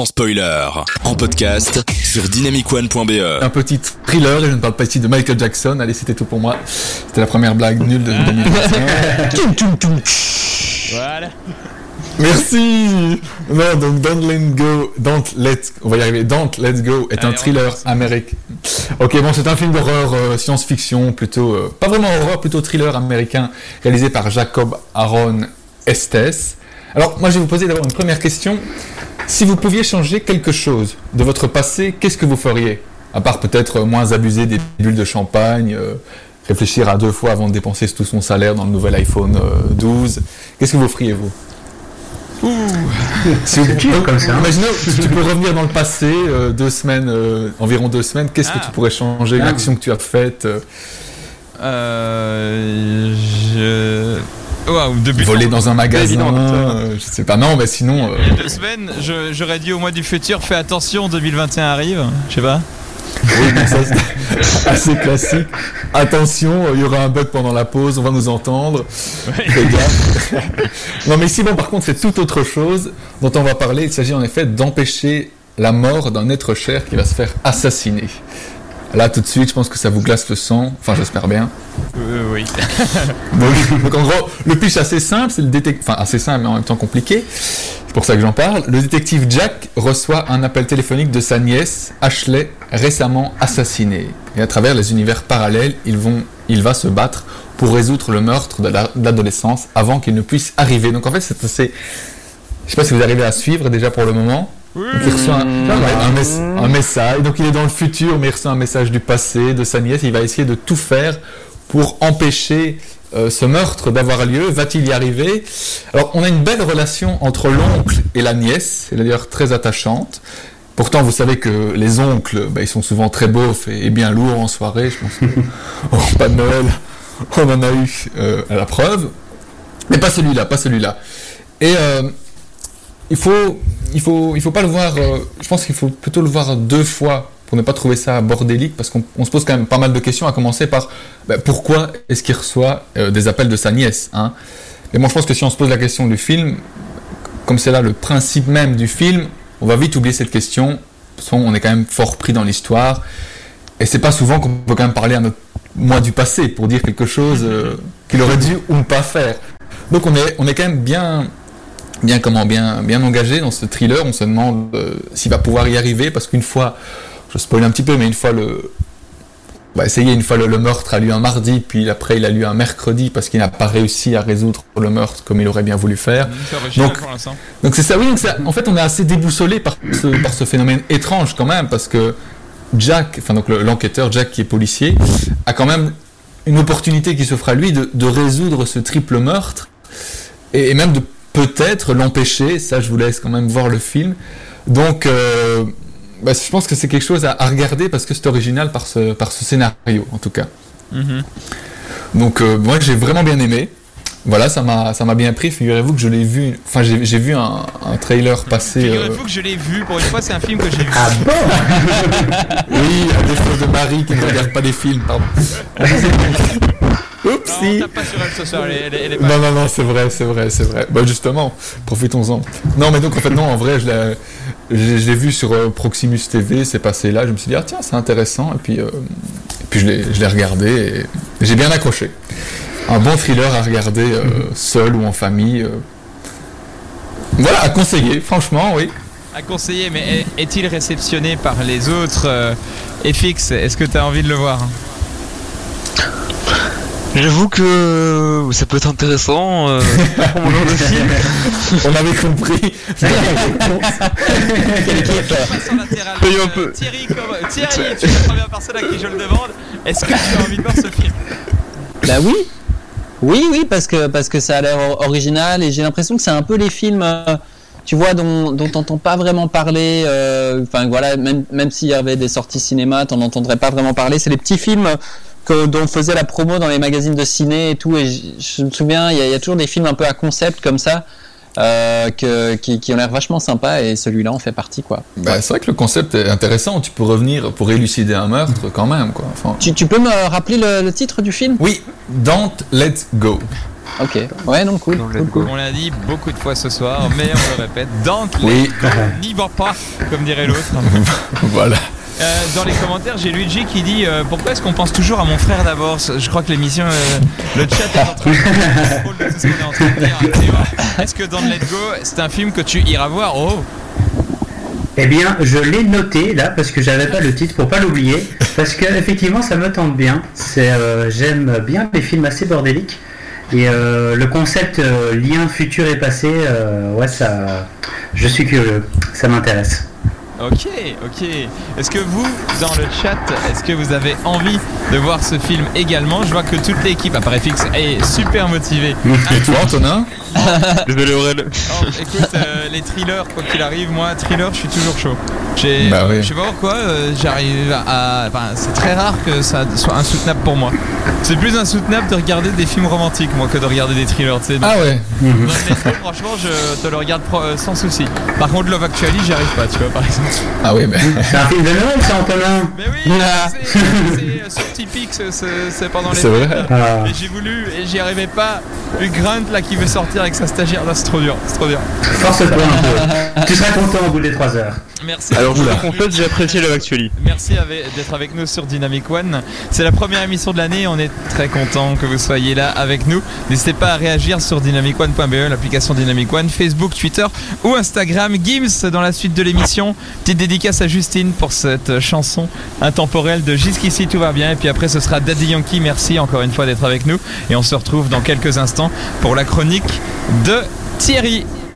sans spoiler. En podcast sur dynamicone.be. Un petit thriller, et je ne parle pas ici de Michael Jackson. Allez, c'était tout pour moi. C'était la première blague nulle de 2021. Voilà. Merci. Non, donc Don't Let Go, Don't Let, on va y arriver. Don't Let's Go est un Allez, thriller américain. Ok, bon, c'est un film d'horreur euh, science-fiction, plutôt euh, pas vraiment horreur, plutôt thriller américain, réalisé par Jacob Aaron Estes. Alors, moi, je vais vous poser d'abord une première question. Si vous pouviez changer quelque chose de votre passé, qu'est-ce que vous feriez? À part peut-être euh, moins abuser des bulles de champagne, euh, réfléchir à deux fois avant de dépenser tout son salaire dans le nouvel iPhone euh, 12. Qu'est-ce que vous feriez, vous? Si vous- dur comme ça. Imaginons, tu peux revenir dans le passé, euh, deux semaines, euh, environ deux semaines. Qu'est-ce Ah. que tu pourrais changer? Une Ah. action que tu as faite euh, Euh, je. Depuis Voler dans un magasin euh, Je sais pas, non, mais sinon. euh, Il y a deux semaines, je- j'aurais dit au mois du futur, fais attention, 2021 arrive. Je sais pas. oui, ça c'est assez classique. Attention, euh, il y aura un bug pendant la pause, on va nous entendre. Fais gaffe. non, mais ici, bon, par contre, c'est tout autre chose dont on va parler. Il s'agit en effet d'empêcher la mort d'un être cher qui va se faire assassiner. Là, tout de suite, je pense que ça vous glace le sang. Enfin, j'espère bien. Euh, oui. Donc, donc, en gros, le pitch assez simple, c'est le détective, enfin assez simple mais en même temps compliqué. C'est pour ça que j'en parle. Le détective Jack reçoit un appel téléphonique de sa nièce Ashley, récemment assassinée. Et à travers les univers parallèles, ils vont, il va se battre pour résoudre le meurtre de l'adolescence avant qu'il ne puisse arriver. Donc en fait, c'est assez. Je sais pas si vous arrivez à suivre déjà pour le moment. Il reçoit un, un mes- un message. Donc il est dans le futur, mais il reçoit un message du passé de sa nièce. Il va essayer de tout faire pour empêcher euh, ce meurtre d'avoir lieu. Va-t-il y arriver? Alors on a une belle relation entre l'oncle et la nièce. Elle est d'ailleurs très attachante. Pourtant, vous savez que les oncles, bah, ils sont souvent très beaufs et, et bien lourds en soirée. Je pense que au repas de Noël, on en a eu euh, à la preuve. Mais pas celui-là, pas celui-là. Et euh, il faut, il faut, il faut pas le voir. euh, je pense qu'il faut plutôt le voir deux fois pour ne pas trouver ça bordélique, parce qu'on on se pose quand même pas mal de questions. À commencer par bah, pourquoi est-ce qu'il reçoit euh, des appels de sa nièce hein Mais bon, je pense que si on se pose la question du film, comme c'est là le principe même du film, on va vite oublier cette question. Qu'on est quand même fort pris dans l'histoire, et c'est pas souvent qu'on peut quand même parler à notre moi du passé pour dire quelque chose euh, qu'il aurait dû ou pas faire. Donc on est, on est quand même bien, bien comment, bien, bien engagé dans ce thriller. On se demande euh, s'il va pouvoir y arriver parce qu'une fois, je spoil un petit peu, mais une fois le, bah, essayer une fois le, le meurtre a lieu un mardi, puis après il a lieu un mercredi parce qu'il n'a pas réussi à résoudre le meurtre comme il aurait bien voulu faire. Original Donc-. Donc c'est ça, oui. Donc en fait, on est assez déboussolé par ce, par ce phénomène étrange quand même, parce que Jack, enfin donc le- l'enquêteur Jack qui est policier, a quand même une opportunité qui s'offre à lui de, de résoudre ce triple meurtre et, et même de peut-être l'empêcher. Ça, je vous laisse quand même voir le film. Donc, euh, bah, je pense que c'est quelque chose à, à regarder parce que c'est original par ce, par ce scénario, en tout cas. Mhm. Donc euh, moi j'ai vraiment bien aimé. Voilà, ça m'a ça m'a bien pris. Figurez-vous que je l'ai vu. Enfin, j'ai j'ai vu un, un trailer passer. euh, Figurez-vous que je l'ai vu, pour une fois, c'est un film que j'ai vu. Ah bon? Oui, à défaut de Marie qui ne regarde pas les films. Pardon. Non, on Oupsie. tape pas sur elle ce soir, elle, est- elle est- elle est pas. Non, non, non, c'est vrai, c'est vrai, c'est vrai. Bah justement, profitons-en. Non, mais donc en fait, non, en vrai, je l'ai- vu sur euh, Proximus TV, c'est passé là, je me suis dit, ah tiens, c'est intéressant, et puis, euh, et puis je l'ai je l'ai regardé, et j'ai bien accroché. Un bon thriller à regarder euh, seul ou en famille. Voilà, à conseiller, franchement, oui. À conseiller, mais est- est-il réceptionné par les autres FX Est-ce que tu as envie de le voir? J'avoue que ça peut être intéressant euh, pour mon genre de film. On avait compris. Un euh, peu. Thierry, comme- Thierry, tu es la première personne à qui je le demande. Est-ce que tu as envie de voir ce film? Bah oui. Oui, oui, parce que, parce que ça a l'air or- original et j'ai l'impression que c'est un peu les films, euh, tu vois, dont, dont t'entends pas vraiment parler. euh, Enfin voilà, même, même s'il y avait des sorties cinéma, t'en entendrais pas vraiment parler. C'est les petits films que, dont on faisait la promo dans les magazines de ciné et tout. Et je me souviens, il y, a- il y a toujours des films un peu à concept comme ça. euh, que, qui, qui ont l'air vachement sympas et celui-là en fait partie quoi. Bah, c'est vrai que le concept est intéressant. Tu peux revenir pour élucider un meurtre quand même, quoi. Enfin, Tu, tu peux me rappeler le, le titre du film? Oui, Don't Let Go. Ok. Ouais, non, cool. Don't cool, let cool. go. On l'a dit beaucoup de fois ce soir, mais on le répète, Dante Oui. n'y va pas, comme dirait l'autre. Voilà. Euh, dans les commentaires, j'ai Luigi qui dit euh, Pourquoi est-ce qu'on pense toujours à mon frère d'abord Je crois que l'émission, euh, le chat est en train de le de ce qu'on est en train de dire. Théo, Est-ce que Don't Let Go, c'est un film que tu iras voir? Oh Eh bien, je l'ai noté là parce que j'avais pas le titre pour pas l'oublier. Parce que effectivement, ça me tente bien. C'est, j'aime bien les films assez bordéliques et le concept lien futur et passé, ouais, ça, je suis curieux. Ça m'intéresse. Ok, ok. Est-ce que vous, dans le chat, est-ce que vous avez envie de voir ce film également? Je vois que toute l'équipe, à Paris Fix, est super motivée. Et toi, Antonin? Désolé Aurel. Oh, écoute, euh, les thrillers, quoi qu'il arrive, moi, thriller, je suis toujours chaud. J'ai, Bah oui. Je sais pas pourquoi, euh, j'arrive à. Enfin, c'est très rare que ça soit insoutenable pour moi. C'est plus insoutenable de regarder des films romantiques, moi, que de regarder des thrillers, tu sais. Donc, Ah ouais. dans le métro, franchement, je te le regarde pro- euh, sans souci. Par contre, Love Actually, j'y arrive pas, tu vois, par exemple. Ah oui, mais. C'est un film de Noël, ça, Antonin. Mais oui, Ah. c'est, euh, sur Tipeee que c'est, pendant les C'est vrai. Ah. Mais j'ai voulu et j'y arrivais pas. Une Grunt là qui veut sortir avec sa stagiaire, là, c'est trop dur, c'est trop dur. Force-toi un peu. tu seras content au bout des 3 heures. Merci. Alors je vous confesse, j'ai apprécié le Actually. Merci d'être avec nous sur Dynamic One. C'est la première émission de l'année. On est très content que vous soyez là avec nous. N'hésitez pas à réagir sur dynamicone.be, l'application Dynamic One, Facebook, Twitter ou Instagram. Gims dans la suite de l'émission. Petite dédicace à Justine pour cette chanson intemporelle de Jusqu'ici tout va bien. Et puis après, ce sera Daddy Yankee. Merci encore une fois d'être avec nous. Et on se retrouve dans quelques instants pour la chronique de Thierry.